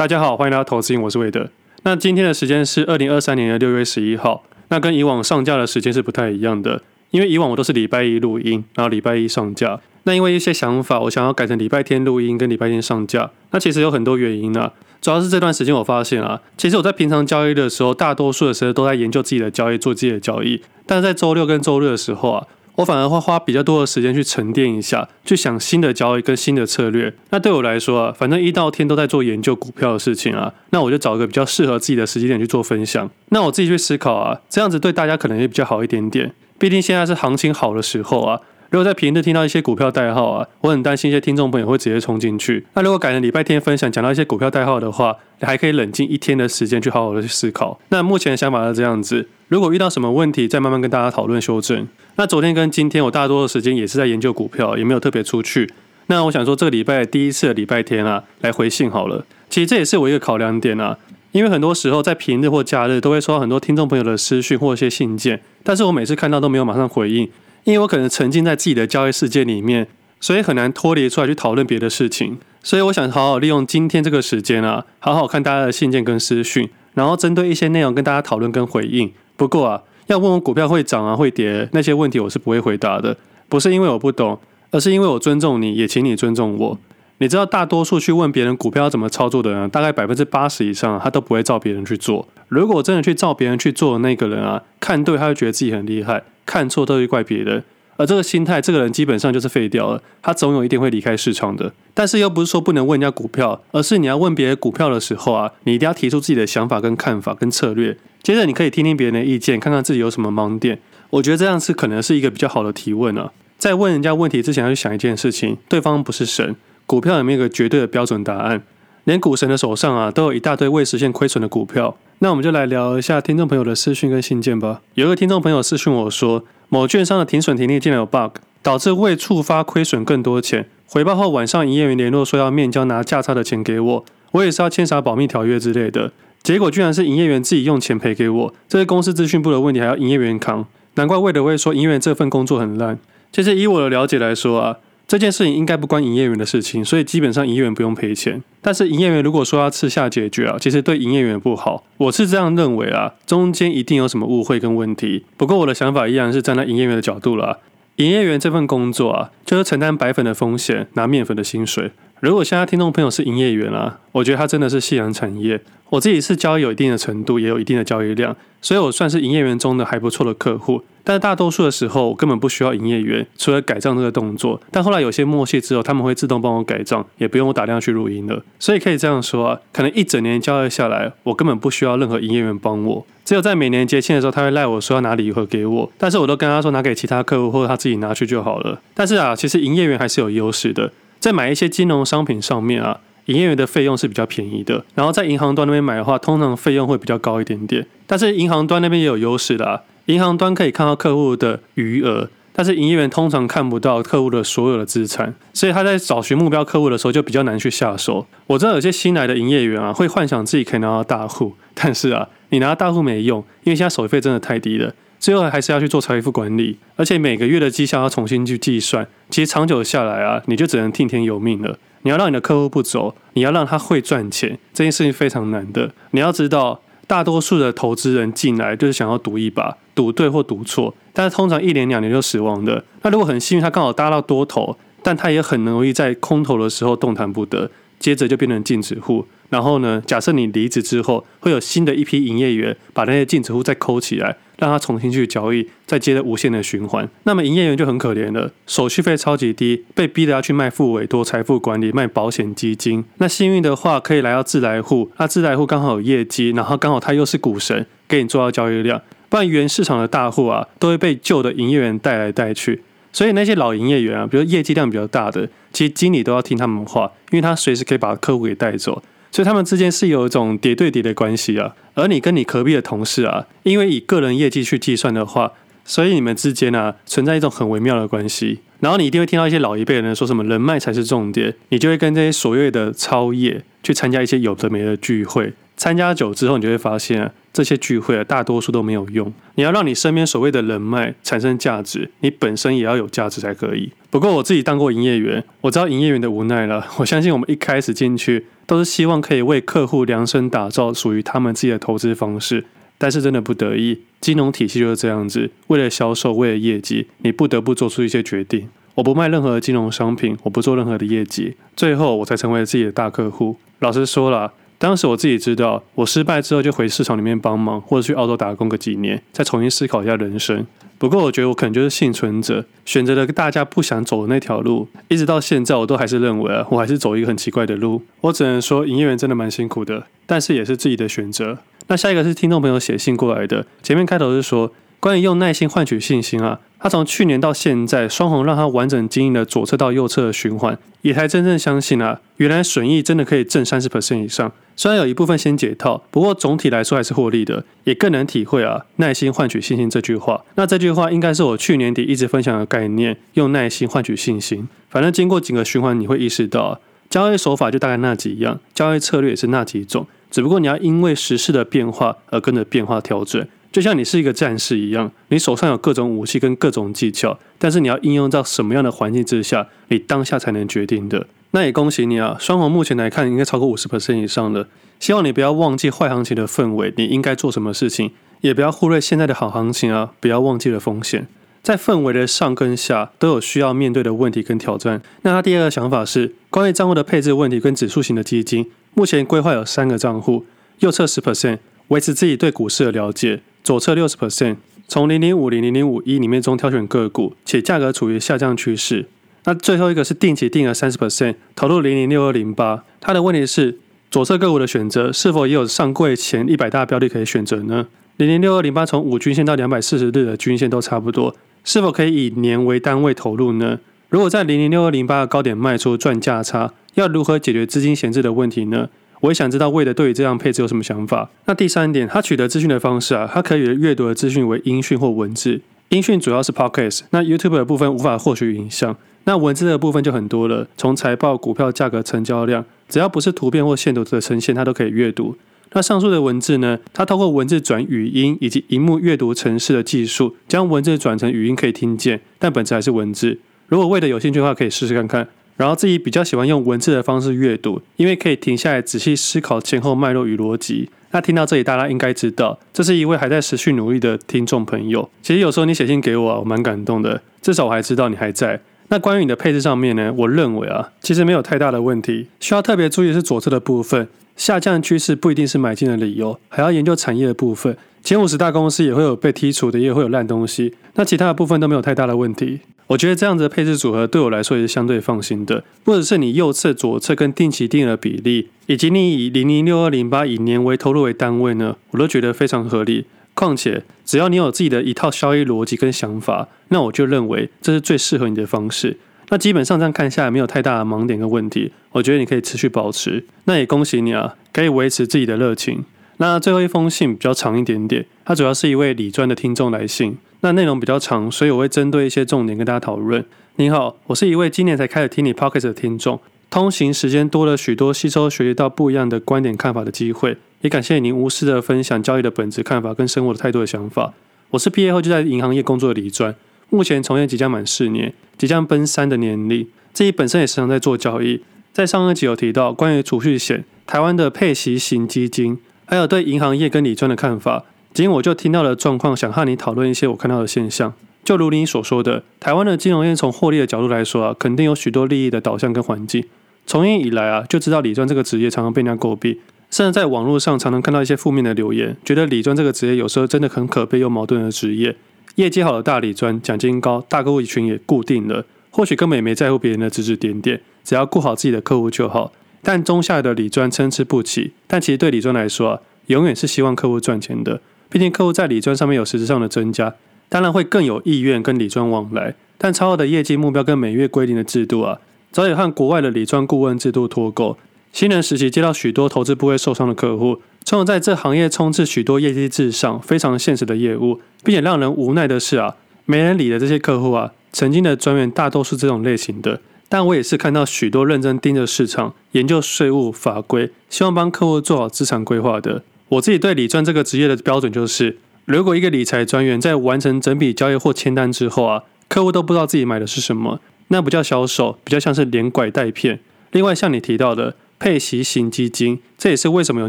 大家好，欢迎来到投资，我是魏德。那今天的时间是二零二三年的六月十一号，那跟以往上架的时间是不太一样的，因为以往我都是礼拜一录音，然后礼拜一上架。那因为一些想法，我想要改成礼拜天录音跟礼拜天上架。那其实有很多原因啊，主要是这段时间我发现啊，其实我在平常交易的时候，大多数的时候都在研究自己的交易，做自己的交易，但是在周六跟周日的时候啊。我反而会花比较多的时间去沉淀一下，去想新的交易跟新的策略。那对我来说啊，反正一到天都在做研究股票的事情啊，那我就找一个比较适合自己的时间点去做分享。那我自己去思考啊，这样子对大家可能也比较好一点点。毕竟现在是行情好的时候啊。如果在平日听到一些股票代号啊，我很担心一些听众朋友会直接冲进去。那如果改成礼拜天分享，讲到一些股票代号的话，你还可以冷静一天的时间去好好的去思考。那目前的想法是这样子。如果遇到什么问题，再慢慢跟大家讨论修正。那昨天跟今天，我大多的时间也是在研究股票，也没有特别出去。那我想说，这个礼拜第一次的礼拜天啊，来回信好了。其实这也是我一个考量点啊，因为很多时候在平日或假日都会收到很多听众朋友的私讯或一些信件，但是我每次看到都没有马上回应，因为我可能沉浸在自己的交易世界里面，所以很难脱离出来去讨论别的事情。所以我想好好利用今天这个时间啊，好好看大家的信件跟私讯，然后针对一些内容跟大家讨论跟回应。不过啊，要问我股票会涨啊会跌那些问题，我是不会回答的。不是因为我不懂，而是因为我尊重你，也请你尊重我。你知道，大多数去问别人股票要怎么操作的人，大概百分之八十以上，他都不会照别人去做。如果真的去照别人去做的那个人啊，看对他就觉得自己很厉害，看错都会怪别人。而这个心态，这个人基本上就是废掉了，他总有一天会离开市场的。但是又不是说不能问人家股票，而是你要问别人股票的时候啊，你一定要提出自己的想法跟看法跟策略。接着你可以听听别人的意见，看看自己有什么盲点。我觉得这样是可能是一个比较好的提问啊。在问人家问题之前，要去想一件事情：对方不是神，股票有没有个绝对的标准答案？连股神的手上啊，都有一大堆未实现亏损的股票。那我们就来聊一下听众朋友的私讯跟信件吧。有一个听众朋友私讯我说。某券商的停损停利竟然有 bug，导致未触发亏损更多钱。回报后晚上营业员联络说要面交拿价差的钱给我，我也是要签啥保密条约之类的。结果居然是营业员自己用钱赔给我，这是公司资讯部的问题，还要营业员扛。难怪魏德会说营业员这份工作很烂。其实以我的了解来说啊。这件事情应该不关营业员的事情，所以基本上营业员不用赔钱。但是营业员如果说要私下解决啊，其实对营业员不好。我是这样认为啊，中间一定有什么误会跟问题。不过我的想法依然是站在营业员的角度了。营业员这份工作啊，就是承担白粉的风险，拿面粉的薪水。如果现在听众朋友是营业员啊，我觉得他真的是夕阳产业。我自己是交易有一定的程度，也有一定的交易量，所以我算是营业员中的还不错的客户。但是大多数的时候，我根本不需要营业员，除了改账这个动作。但后来有些默契之后，他们会自动帮我改账，也不用我打电话去录音了。所以可以这样说啊，可能一整年交易下来，我根本不需要任何营业员帮我。只有在每年节庆的时候，他会赖我说要拿礼盒给我，但是我都跟他说拿给其他客户或者他自己拿去就好了。但是啊，其实营业员还是有优势的，在买一些金融商品上面啊。营业员的费用是比较便宜的，然后在银行端那边买的话，通常费用会比较高一点点。但是银行端那边也有优势的啊，银行端可以看到客户的余额，但是营业员通常看不到客户的所有的资产，所以他在找寻目标客户的时候就比较难去下手。我知道有些新来的营业员啊，会幻想自己可以拿到大户，但是啊，你拿到大户没用，因为现在手续费真的太低了。最后还是要去做财富管理，而且每个月的绩效要重新去计算。其实长久下来啊，你就只能听天由命了。你要让你的客户不走，你要让他会赚钱，这件事情非常难的。你要知道，大多数的投资人进来就是想要赌一把，赌对或赌错，但是通常一年两年就死亡的。那如果很幸运，他刚好搭到多头，但他也很容易在空头的时候动弹不得，接着就变成净值户。然后呢，假设你离职之后，会有新的一批营业员把那些净值户再抠起来。让他重新去交易，再接着无限的循环。那么营业员就很可怜了，手续费超级低，被逼得要去卖复委托、财富管理、卖保险基金。那幸运的话，可以来到自来户，那自来户刚好有业绩，然后刚好他又是股神，给你做到交易量。不然原市场的大户啊，都会被旧的营业员带来带去。所以那些老营业员啊，比如业绩量比较大的，其实经理都要听他们话，因为他随时可以把客户给带走。所以他们之间是有一种谍对谍的关系啊，而你跟你隔壁的同事啊，因为以个人业绩去计算的话，所以你们之间啊存在一种很微妙的关系。然后你一定会听到一些老一辈人说什么人脉才是重点，你就会跟这些所谓的超业去参加一些有的没的聚会，参加久之后，你就会发现，这些聚会啊，大多数都没有用。你要让你身边所谓的人脉产生价值，你本身也要有价值才可以。不过我自己当过营业员，我知道营业员的无奈了。我相信我们一开始进去都是希望可以为客户量身打造属于他们自己的投资方式，但是真的不得已，金融体系就是这样子，为了销售，为了业绩，你不得不做出一些决定。我不卖任何的金融商品，我不做任何的业绩，最后我才成为了自己的大客户。老实说了，当时我自己知道，我失败之后就回市场里面帮忙，或者去澳洲打工个几年，再重新思考一下人生。不过我觉得我可能就是幸存者，选择了大家不想走的那条路，一直到现在我都还是认为啊，我还是走一个很奇怪的路。我只能说，营业员真的蛮辛苦的，但是也是自己的选择。那下一个是听众朋友写信过来的，前面开头是说。关于用耐心换取信心啊，他从去年到现在，双红让他完整经营了左侧到右侧的循环，也才真正相信啊，原来损益真的可以挣三十 percent 以上。虽然有一部分先解套，不过总体来说还是获利的，也更能体会啊，耐心换取信心这句话。那这句话应该是我去年底一直分享的概念，用耐心换取信心。反正经过几个循环，你会意识到啊，交易手法就大概那几样，交易策略也是那几种，只不过你要因为时事的变化而跟着变化调整。就像你是一个战士一样，你手上有各种武器跟各种技巧，但是你要应用到什么样的环境之下，你当下才能决定的。那也恭喜你啊，双红目前来看应该超过五十 percent 以上了。希望你不要忘记坏行情的氛围，你应该做什么事情，也不要忽略现在的好行情啊，不要忘记了风险。在氛围的上跟下都有需要面对的问题跟挑战。那他第二个想法是关于账户的配置问题跟指数型的基金，目前规划有三个账户，右侧十 percent 维持自己对股市的了解。左侧六十 percent，从零零五零零零五一里面中挑选个股，且价格处于下降趋势。那最后一个是定期定额三十 percent，投入零零六二零八。它的问题是左侧个股的选择是否也有上柜前一百大标的可以选择呢？零零六二零八从五均线到两百四十日的均线都差不多，是否可以以年为单位投入呢？如果在零零六二零八的高点卖出赚价差，要如何解决资金闲置的问题呢？我也想知道魏德对于这样配置有什么想法。那第三点，他取得资讯的方式啊，他可以阅读的资讯为音讯或文字。音讯主要是 Podcast，那 YouTube 的部分无法获取影像。那文字的部分就很多了，从财报、股票价格、成交量，只要不是图片或线图的呈现，它都可以阅读。那上述的文字呢，它透过文字转语音以及荧幕阅读程式的技术，将文字转成语音可以听见，但本质还是文字。如果为了有兴趣的话，可以试试看看。然后自己比较喜欢用文字的方式阅读，因为可以停下来仔细思考前后脉络与逻辑。那听到这里，大家应该知道，这是一位还在持续努力的听众朋友。其实有时候你写信给我，我蛮感动的，至少我还知道你还在。那关于你的配置上面呢，我认为啊，其实没有太大的问题。需要特别注意是左侧的部分，下降趋势不一定是买进的理由，还要研究产业的部分。前五十大公司也会有被剔除的，也会有烂东西。那其他的部分都没有太大的问题。我觉得这样子的配置组合对我来说也是相对放心的，或者是你右侧、左侧跟定期定额比例，以及你以零零六二零八以年为投入为单位呢，我都觉得非常合理。况且只要你有自己的一套交易逻辑跟想法，那我就认为这是最适合你的方式。那基本上这样看下来没有太大的盲点跟问题，我觉得你可以持续保持。那也恭喜你啊，可以维持自己的热情。那最后一封信比较长一点点，它主要是一位理专的听众来信。那内容比较长，所以我会针对一些重点跟大家讨论。你好，我是一位今年才开始听你 Podcast 的听众，通行时间多了许多吸收学习到不一样的观点看法的机会，也感谢您无私的分享交易的本质看法跟生活的态度的想法。我是毕业后就在银行业工作的李专，目前从业即将满四年，即将奔三的年龄，自己本身也时常在做交易。在上一集有提到关于储蓄险、台湾的配息型基金，还有对银行业跟理专的看法。今天我就听到了状况，想和你讨论一些我看到的现象。就如你所说的，台湾的金融业从获利的角度来说啊，肯定有许多利益的导向跟环境。从业以来啊，就知道理专这个职业常常被人家诟病，甚至在网络上常常看到一些负面的留言，觉得理专这个职业有时候真的很可悲又矛盾的职业。业绩好的大理专，奖金高，大客户群也固定了，或许根本也没在乎别人的指指点点，只要顾好自己的客户就好。但中下游的理专参差不齐，但其实对理专来说啊，永远是希望客户赚钱的。毕竟客户在理专上面有实质上的增加，当然会更有意愿跟理专往来。但超额的业绩目标跟每月归零的制度啊，早已和国外的理专顾问制度脱钩。新人时期接到许多投资不会受伤的客户，从而在这行业充斥许多业绩至上、非常现实的业务，并且让人无奈的是啊，没人理的这些客户啊，曾经的专员大多是这种类型的。但我也是看到许多认真盯着市场、研究税务法规，希望帮客户做好资产规划的。我自己对理专这个职业的标准就是，如果一个理财专员在完成整笔交易或签单之后啊，客户都不知道自己买的是什么，那不叫销售，比较像是连拐带骗。另外，像你提到的配息型基金，这也是为什么有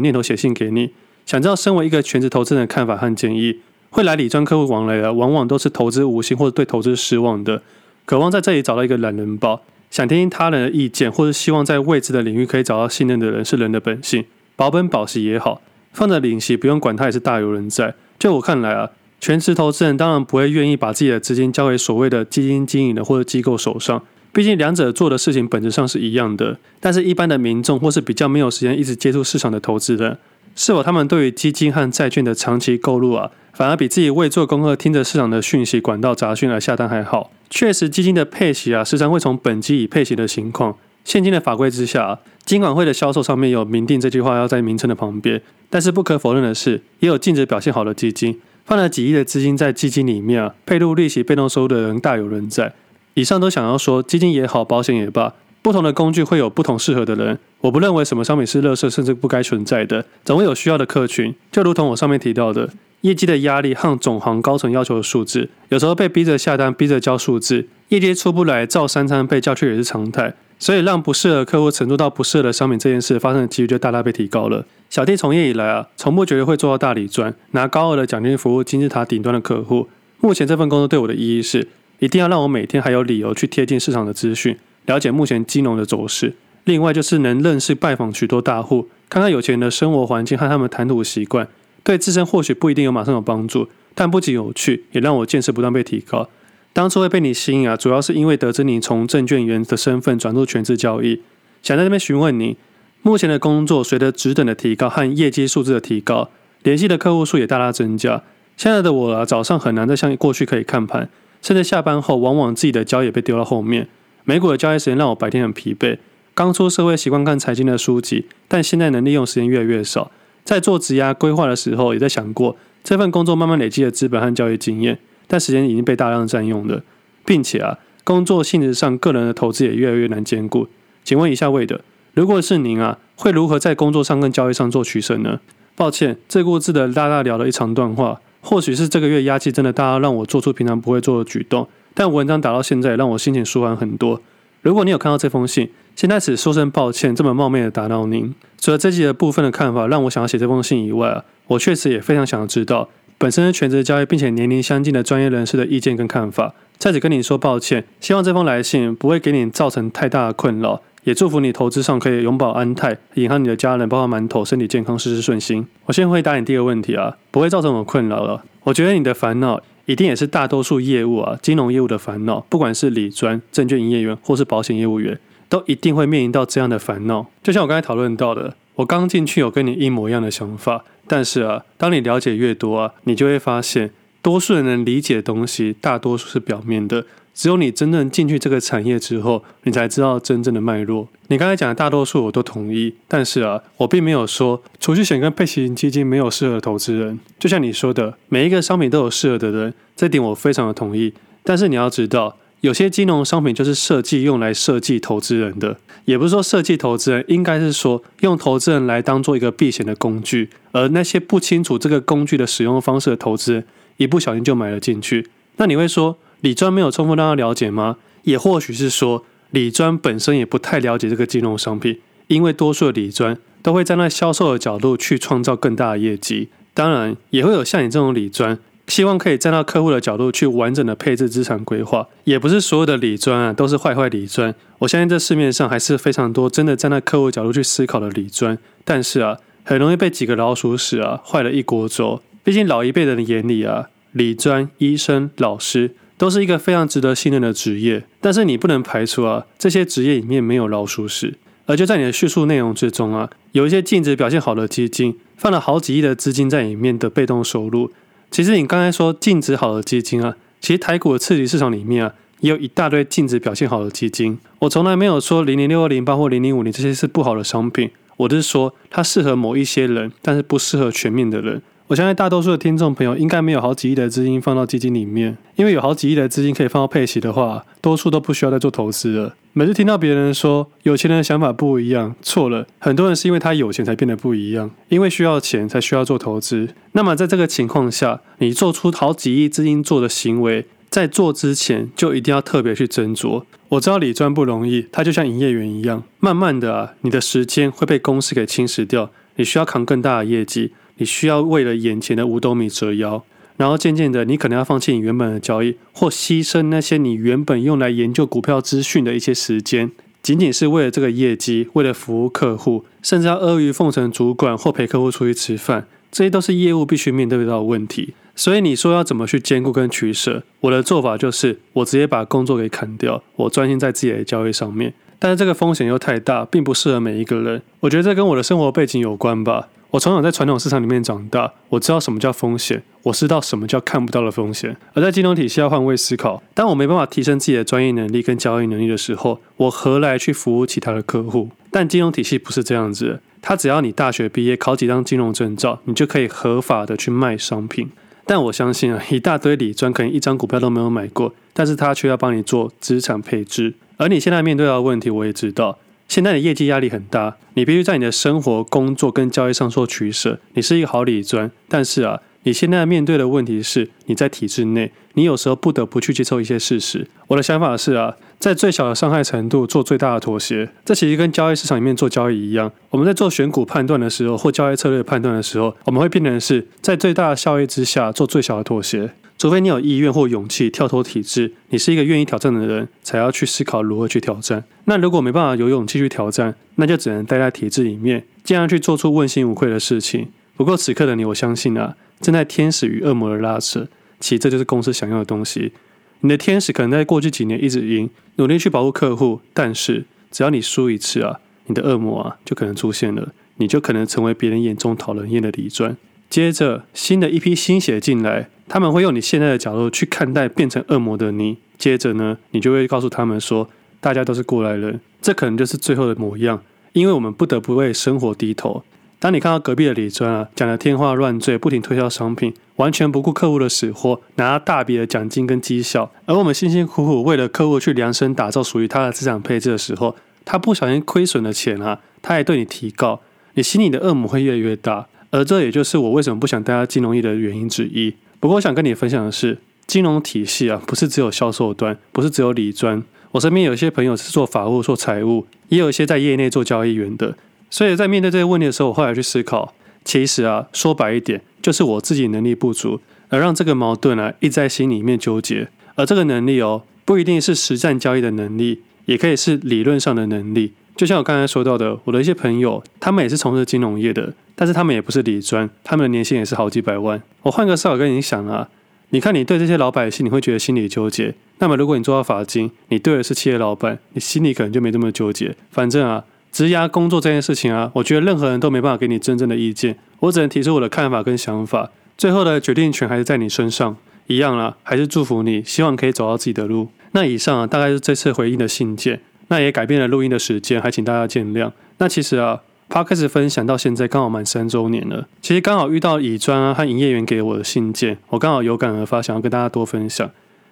念头写信给你，想知道身为一个全职投资人的看法和建议。会来理专客户往来的，往往都是投资无心或者对投资失望的，渴望在这里找到一个懒人包。想听听他人的意见，或是希望在未知的领域可以找到信任的人，是人的本性。保本保息也好，放着领息不用管它也是大有人在。就我看来啊，全职投资人当然不会愿意把自己的资金交给所谓的基金经营的或者机构手上，毕竟两者做的事情本质上是一样的。但是，一般的民众或是比较没有时间一直接触市场的投资人，是否他们对于基金和债券的长期购入啊，反而比自己未做功课听着市场的讯息管道杂讯来下单还好？确实，基金的配息啊，时常会从本金以配息的情况。现今的法规之下，金管会的销售上面有明定这句话要在名称的旁边。但是不可否认的是，也有净值表现好的基金，放了几亿的资金在基金里面啊，配入利息、被动收入的人大有人在。以上都想要说，基金也好，保险也罢，不同的工具会有不同适合的人。我不认为什么商品是垃圾，甚至不该存在的，总会有需要的客群。就如同我上面提到的。业绩的压力和总行高层要求的数字，有时候被逼着下单，逼着交数字，业绩出不来，照三餐被叫去也是常态。所以让不适合客户承租到不适合的商品这件事发生的几率就大大被提高了。小弟从业以来啊，从不觉得会做到大理专，拿高额的奖金服务金字塔顶端的客户。目前这份工作对我的意义是，一定要让我每天还有理由去贴近市场的资讯，了解目前金融的走势。另外就是能认识拜访许多大户，看看有钱人的生活环境和他们谈吐习惯。对自身或许不一定有马上有帮助，但不仅有趣，也让我见识不断被提高。当初会被你吸引啊，主要是因为得知你从证券员的身份转入全职交易，想在这边询问你目前的工作随着职等的提高和业绩数字的提高，联系的客户数也大大增加。现在的我啊，早上很难再像过去可以看盘，甚至下班后往往自己的交易也被丢到后面。美股的交易时间让我白天很疲惫。刚出社会习惯看财经的书籍，但现在能利用时间越来越少。在做职涯规划的时候，也在想过这份工作慢慢累积的资本和交易经验，但时间已经被大量占用了，并且啊，工作性质上个人的投资也越来越难兼顾。请问一下魏德，如果是您啊，会如何在工作上跟交易上做取舍呢？抱歉，自顾自的大大聊了一长段话，或许是这个月压力真的大到让我做出平常不会做的举动，但文章打到现在让我心情舒缓很多。如果你有看到这封信，现在只说声抱歉，这么冒昧的打扰您。除了这集的部分的看法让我想要写这封信以外，我确实也非常想要知道本身是全职交易并且年龄相近的专业人士的意见跟看法。在此跟你说抱歉，希望这封来信不会给你造成太大的困扰，也祝福你投资上可以永保安泰，银行你的家人包括馒头身体健康，事事顺心。我先回答你第二个问题啊，不会造成我困扰了。我觉得你的烦恼。一定也是大多数业务啊，金融业务的烦恼，不管是理专、证券营业员或是保险业务员，都一定会面临到这样的烦恼。就像我刚才讨论到的，我刚进去有跟你一模一样的想法，但是啊，当你了解越多啊，你就会发现，多数人能理解的东西，大多数是表面的。只有你真正进去这个产业之后，你才知道真正的脉络。你刚才讲的大多数我都同意，但是啊，我并没有说储蓄险跟配型基金没有适合投资人。就像你说的，每一个商品都有适合的人，这点我非常的同意。但是你要知道，有些金融商品就是设计用来设计投资人的，也不是说设计投资人，应该是说用投资人来当做一个避险的工具，而那些不清楚这个工具的使用方式的投资人，一不小心就买了进去。那你会说，理专没有充分让他了解吗？也或许是说，理专本身也不太了解这个金融商品，因为多数的理专都会站在销售的角度去创造更大的业绩。当然，也会有像你这种理专，希望可以站到客户的角度去完整的配置资产规划。也不是所有的理专啊都是坏坏理专，我相信这市面上还是非常多真的站在客户角度去思考的理专。但是啊，很容易被几个老鼠屎啊坏了一锅粥。毕竟老一辈人的眼里啊，理专、医生、老师。都是一个非常值得信任的职业，但是你不能排除啊，这些职业里面没有老鼠屎。而就在你的叙述内容之中啊，有一些净值表现好的基金，放了好几亿的资金在里面的被动收入。其实你刚才说净值好的基金啊，其实台股的次级市场里面啊，也有一大堆净值表现好的基金。我从来没有说零零六二零八或零零五零这些是不好的商品，我是说它适合某一些人，但是不适合全面的人。我相信大多数的听众朋友应该没有好几亿的资金放到基金里面，因为有好几亿的资金可以放到配息的话，多数都不需要再做投资了。每次听到别人说有钱人的想法不一样，错了，很多人是因为他有钱才变得不一样，因为需要钱才需要做投资。那么在这个情况下，你做出好几亿资金做的行为，在做之前就一定要特别去斟酌。我知道理专不容易，它就像营业员一样，慢慢的啊，你的时间会被公司给侵蚀掉，你需要扛更大的业绩。你需要为了眼前的五斗米折腰，然后渐渐的，你可能要放弃你原本的交易，或牺牲那些你原本用来研究股票资讯的一些时间，仅仅是为了这个业绩，为了服务客户，甚至要阿谀奉承主管或陪客户出去吃饭，这些都是业务必须面对到的问题。所以你说要怎么去兼顾跟取舍？我的做法就是，我直接把工作给砍掉，我专心在自己的交易上面。但是这个风险又太大，并不适合每一个人。我觉得这跟我的生活背景有关吧。我从小在传统市场里面长大，我知道什么叫风险，我知道什么叫看不到的风险。而在金融体系要换位思考，当我没办法提升自己的专业能力跟交易能力的时候，我何来去服务其他的客户？但金融体系不是这样子，它只要你大学毕业考几张金融证照，你就可以合法的去卖商品。但我相信啊，一大堆理专可能一张股票都没有买过，但是他却要帮你做资产配置。而你现在面对到的问题，我也知道。现在的业绩压力很大，你必须在你的生活、工作跟交易上做取舍。你是一个好理专，但是啊，你现在面对的问题是你在体制内，你有时候不得不去接受一些事实。我的想法是啊，在最小的伤害程度做最大的妥协。这其实跟交易市场里面做交易一样，我们在做选股判断的时候，或交易策略判断的时候，我们会变成是在最大的效益之下做最小的妥协。除非你有意愿或勇气跳脱体制，你是一个愿意挑战的人，才要去思考如何去挑战。那如果没办法有勇气去挑战，那就只能待在体制里面，尽量去做出问心无愧的事情。不过此刻的你，我相信啊，正在天使与恶魔的拉扯，其实这就是公司想要的东西。你的天使可能在过去几年一直赢，努力去保护客户，但是只要你输一次啊，你的恶魔啊就可能出现了，你就可能成为别人眼中讨人厌的李专。接着，新的一批新血进来，他们会用你现在的角度去看待变成恶魔的你。接着呢，你就会告诉他们说，大家都是过来人，这可能就是最后的模样，因为我们不得不为生活低头。当你看到隔壁的李专啊，讲的天花乱坠，不停推销商品，完全不顾客户的死活，拿大笔的奖金跟绩效，而我们辛辛苦苦为了客户去量身打造属于他的资产配置的时候，他不小心亏损了钱啊，他也对你提告，你心里的恶魔会越来越大。而这也就是我为什么不想待在金融业的原因之一。不过，我想跟你分享的是，金融体系啊，不是只有销售端，不是只有理专。我身边有一些朋友是做法务、做财务，也有一些在业内做交易员的。所以在面对这些问题的时候，我后来去思考，其实啊，说白一点，就是我自己能力不足，而让这个矛盾啊一直在心里面纠结。而这个能力哦，不一定是实战交易的能力，也可以是理论上的能力。就像我刚才说到的，我的一些朋友，他们也是从事金融业的，但是他们也不是理专，他们的年薪也是好几百万。我换个思考跟你想啊，你看你对这些老百姓，你会觉得心里纠结。那么如果你做到法金，你对的是企业老板，你心里可能就没这么纠结。反正啊，职涯工作这件事情啊，我觉得任何人都没办法给你真正的意见，我只能提出我的看法跟想法，最后的决定权还是在你身上。一样啦，还是祝福你，希望可以走到自己的路。那以上啊，大概是这次回应的信件。那也改变了录音的时间，还请大家见谅。那其实啊 p 开始分享到现在刚好满三周年了。其实刚好遇到乙专啊和营业员给我的信件，我刚好有感而发，想要跟大家多分享。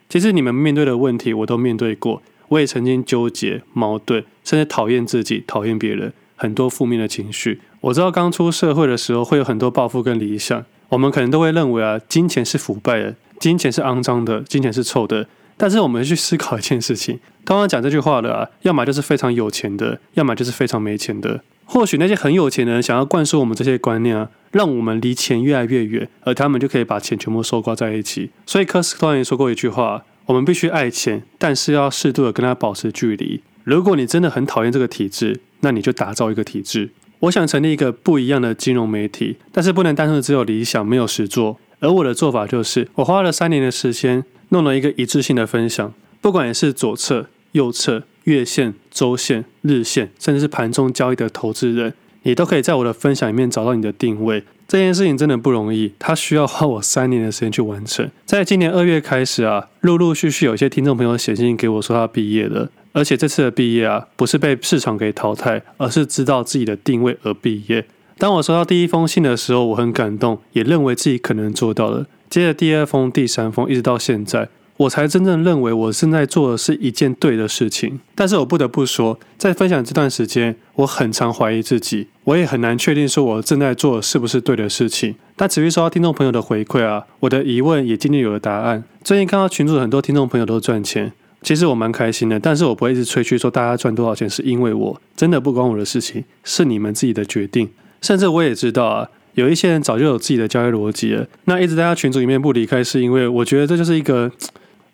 其实你们面对的问题我都面对过，我也曾经纠结、矛盾，甚至讨厌自己、讨厌别人，很多负面的情绪。我知道刚出社会的时候会有很多抱负跟理想，我们可能都会认为啊，金钱是腐败的，金钱是肮脏的，金钱是臭的。但是我们去思考一件事情，刚刚讲这句话的啊，要么就是非常有钱的，要么就是非常没钱的。或许那些很有钱的人想要灌输我们这些观念啊，让我们离钱越来越远，而他们就可以把钱全部收刮在一起。所以科斯托兰也说过一句话：我们必须爱钱，但是要适度的跟他保持距离。如果你真的很讨厌这个体制，那你就打造一个体制。我想成立一个不一样的金融媒体，但是不能单纯只有理想没有实作。而我的做法就是，我花了三年的时间。弄了一个一致性的分享，不管你是左侧、右侧、月线、周线、日线，甚至是盘中交易的投资人，你都可以在我的分享里面找到你的定位。这件事情真的不容易，它需要花我三年的时间去完成。在今年二月开始啊，陆陆续续有些听众朋友写信给我说他毕业了，而且这次的毕业啊，不是被市场给淘汰，而是知道自己的定位而毕业。当我收到第一封信的时候，我很感动，也认为自己可能做到了。接着第二封、第三封，一直到现在，我才真正认为我正在做的是一件对的事情。但是我不得不说，在分享这段时间，我很常怀疑自己，我也很难确定说我正在做的是不是对的事情。但持续收到听众朋友的回馈啊，我的疑问也渐渐有了答案。最近看到群组的很多听众朋友都赚钱。其实我蛮开心的，但是我不会一直吹嘘说大家赚多少钱是因为我，真的不关我的事情，是你们自己的决定。甚至我也知道啊，有一些人早就有自己的交易逻辑了，那一直在他群组里面不离开，是因为我觉得这就是一个，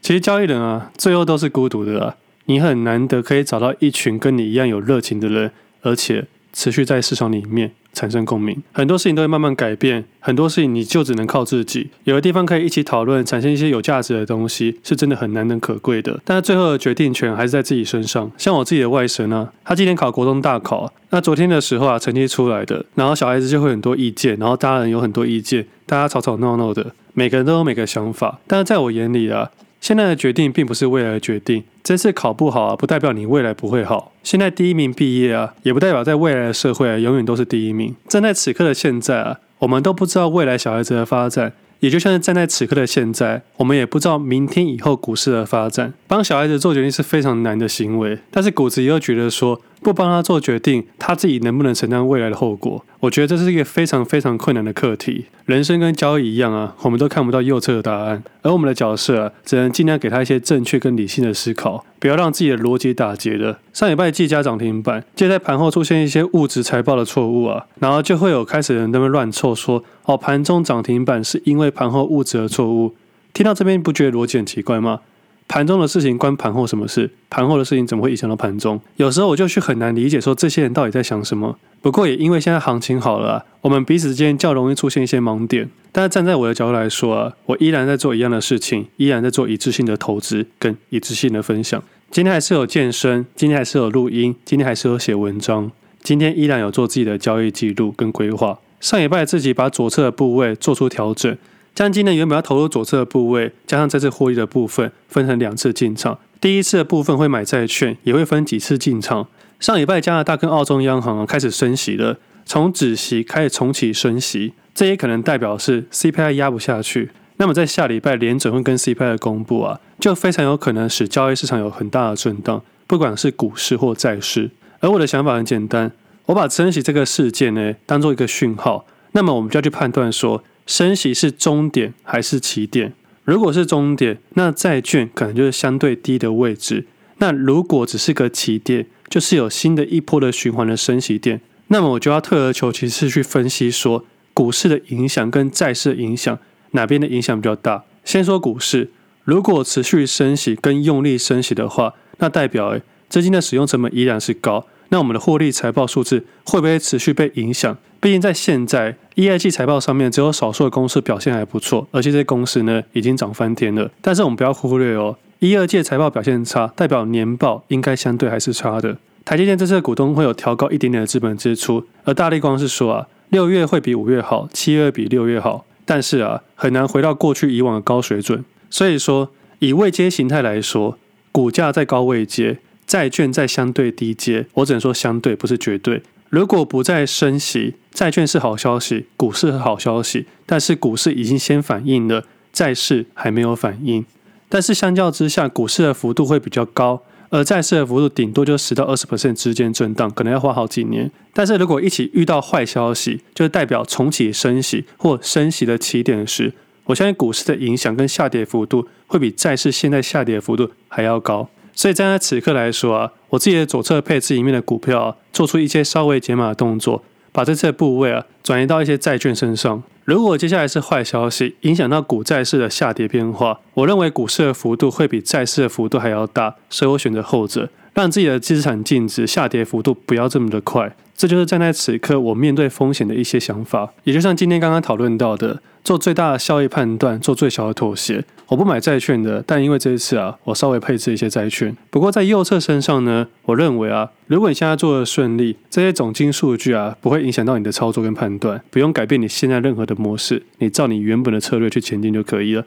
其实交易人啊，最后都是孤独的啊，你很难得可以找到一群跟你一样有热情的人，而且持续在市场里面。产生共鸣，很多事情都会慢慢改变，很多事情你就只能靠自己。有的地方可以一起讨论，产生一些有价值的东西，是真的很难能可贵的。但是最后的决定权还是在自己身上。像我自己的外甥呢，他今年考国中大考，那昨天的时候啊，成绩出来的，然后小孩子就会很多意见，然后大人有很多意见，大家吵吵闹闹的，每个人都有每个想法。但是在我眼里啊。现在的决定并不是未来的决定。这次考不好啊，不代表你未来不会好。现在第一名毕业啊，也不代表在未来的社会啊，永远都是第一名。站在此刻的现在啊，我们都不知道未来小孩子的发展，也就像是站在此刻的现在，我们也不知道明天以后股市的发展。帮小孩子做决定是非常难的行为，但是骨子又觉得说，不帮他做决定，他自己能不能承担未来的后果？我觉得这是一个非常非常困难的课题。人生跟交易一样啊，我们都看不到右侧的答案，而我们的角色啊，只能尽量给他一些正确跟理性的思考，不要让自己的逻辑打结了。上礼拜技嘉涨停板，就在盘后出现一些物质财报的错误啊，然后就会有开始人在那乱凑说，哦，盘中涨停板是因为盘后物质的错误。听到这边不觉得逻辑很奇怪吗？盘中的事情关盘后什么事？盘后的事情怎么会影响到盘中？有时候我就去很难理解，说这些人到底在想什么。不过也因为现在行情好了，我们彼此之间较容易出现一些盲点。但是站在我的角度来说啊，我依然在做一样的事情，依然在做一致性的投资跟一致性的分享。今天还是有健身，今天还是有录音，今天还是有写文章，今天依然有做自己的交易记录跟规划。上礼拜自己把左侧的部位做出调整。将今年原本要投入左侧的部位，加上这次获利的部分，分成两次进场。第一次的部分会买债券，也会分几次进场。上礼拜加拿大跟澳洲央行啊开始升息了，从止息开始重启升息，这也可能代表是 CPI 压不下去。那么在下礼拜联准会跟 CPI 的公布啊，就非常有可能使交易市场有很大的震荡，不管是股市或债市。而我的想法很简单，我把升息这个事件呢当做一个讯号，那么我们就要去判断说。升息是终点还是起点？如果是终点，那债券可能就是相对低的位置。那如果只是个起点，就是有新的一波的循环的升息点。那么我就要退而求其次去分析说，股市的影响跟债市的影响哪边的影响比较大？先说股市，如果持续升息跟用力升息的话，那代表诶资金的使用成本依然是高。那我们的获利财报数字会不会持续被影响？毕竟在现在一二季财报上面，只有少数的公司表现还不错，而且这些公司呢已经涨翻天了。但是我们不要忽略哦，一二季财报表现差，代表年报应该相对还是差的。台积电这次的股东会有调高一点点的资本支出，而大立光是说啊，六月会比五月好，七月比六月好，但是啊，很难回到过去以往的高水准。所以说，以位阶形态来说，股价在高位阶。债券在相对低阶，我只能说相对，不是绝对。如果不再升息，债券是好消息，股市是好消息。但是股市已经先反应了，债市还没有反应。但是相较之下，股市的幅度会比较高，而债市的幅度顶多就十到二十 percent 之间震荡，可能要花好几年。但是如果一起遇到坏消息，就代表重启升息或升息的起点时，我相信股市的影响跟下跌幅度会比债市现在下跌幅度还要高。所以站在此刻来说啊，我自己的左侧配置里面的股票，做出一些稍微解码的动作，把这次的部位啊转移到一些债券身上。如果接下来是坏消息，影响到股债市的下跌变化，我认为股市的幅度会比债市的幅度还要大，所以我选择后者，让自己的资产净值下跌幅度不要这么的快。这就是站在此刻我面对风险的一些想法，也就像今天刚刚讨论到的，做最大的效益判断，做最小的妥协。我不买债券的，但因为这一次啊，我稍微配置一些债券。不过在右侧身上呢，我认为啊，如果你现在做的顺利，这些总金数据啊，不会影响到你的操作跟判断，不用改变你现在任何的模式，你照你原本的策略去前进就可以了。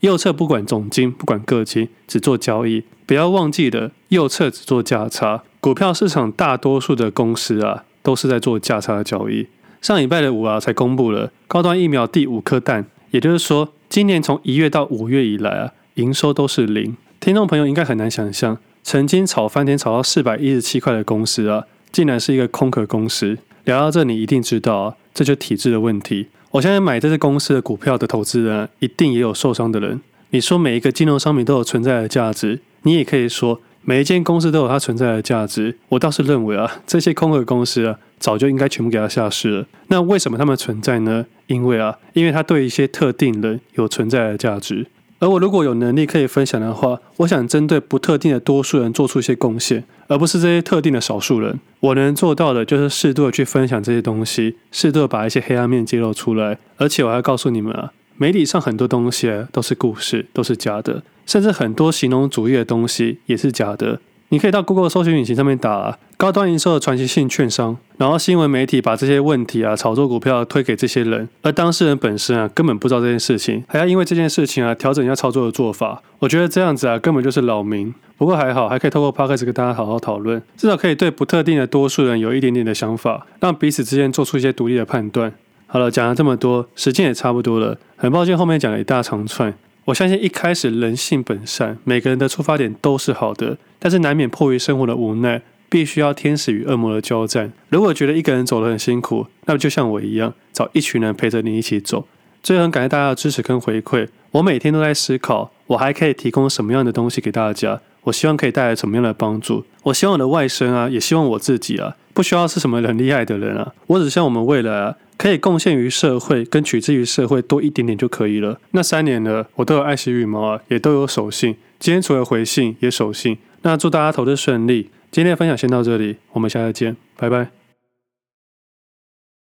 右侧不管总金，不管个金，只做交易。不要忘记了，右侧只做价差。股票市场大多数的公司啊，都是在做价差的交易。上礼拜的五啊才公布了高端疫苗第五颗蛋，也就是说，今年从一月到五月以来啊，营收都是零。听众朋友应该很难想象，曾经炒翻天炒到四百一十七块的公司啊，竟然是一个空壳公司。聊到这，你一定知道啊，这就体制的问题。我相信买这些公司的股票的投资人啊，一定也有受伤的人。你说每一个金融商品都有存在的价值，你也可以说每一间公司都有它存在的价值。我倒是认为啊，这些空壳公司啊，早就应该全部给它下市了。那为什么它们存在呢？因为啊，因为它对一些特定人有存在的价值。而我如果有能力可以分享的话，我想针对不特定的多数人做出一些贡献，而不是这些特定的少数人。我能做到的就是适度的去分享这些东西，适度的把一些黑暗面揭露出来。而且我还告诉你们啊。媒体上很多东西，都是故事，都是假的，甚至很多形容主义的东西也是假的。你可以到 Google 搜寻引擎上面打，高端营收的传奇性券商，然后新闻媒体把这些问题啊，炒作股票推给这些人，而当事人本身啊，根本不知道这件事情，还要因为这件事情啊，调整一下操作的做法。我觉得这样子啊，根本就是扰民。不过还好，还可以透过 Podcast 跟大家好好讨论，至少可以对不特定的多数人有一点点的想法，让彼此之间做出一些独立的判断。好了，讲了这么多，时间也差不多了。很抱歉后面讲了一大长串。我相信一开始人性本善，每个人的出发点都是好的，但是难免迫于生活的无奈，必须要天使与恶魔的交战。如果觉得一个人走得很辛苦，那么就像我一样，找一群人陪着你一起走。最后很感谢大家的支持跟回馈。我每天都在思考，我还可以提供什么样的东西给大家？我希望可以带来什么样的帮助？我希望我的外甥啊，也希望我自己啊，不需要是什么很厉害的人啊，我只希望我们未来啊。可以贡献于社会，跟取之于社会多一点点就可以了。那三年了，我都有爱惜羽毛啊，也都有守信。今天除了回信，也守信。那祝大家投资顺利。今天的分享先到这里，我们下次见，拜拜。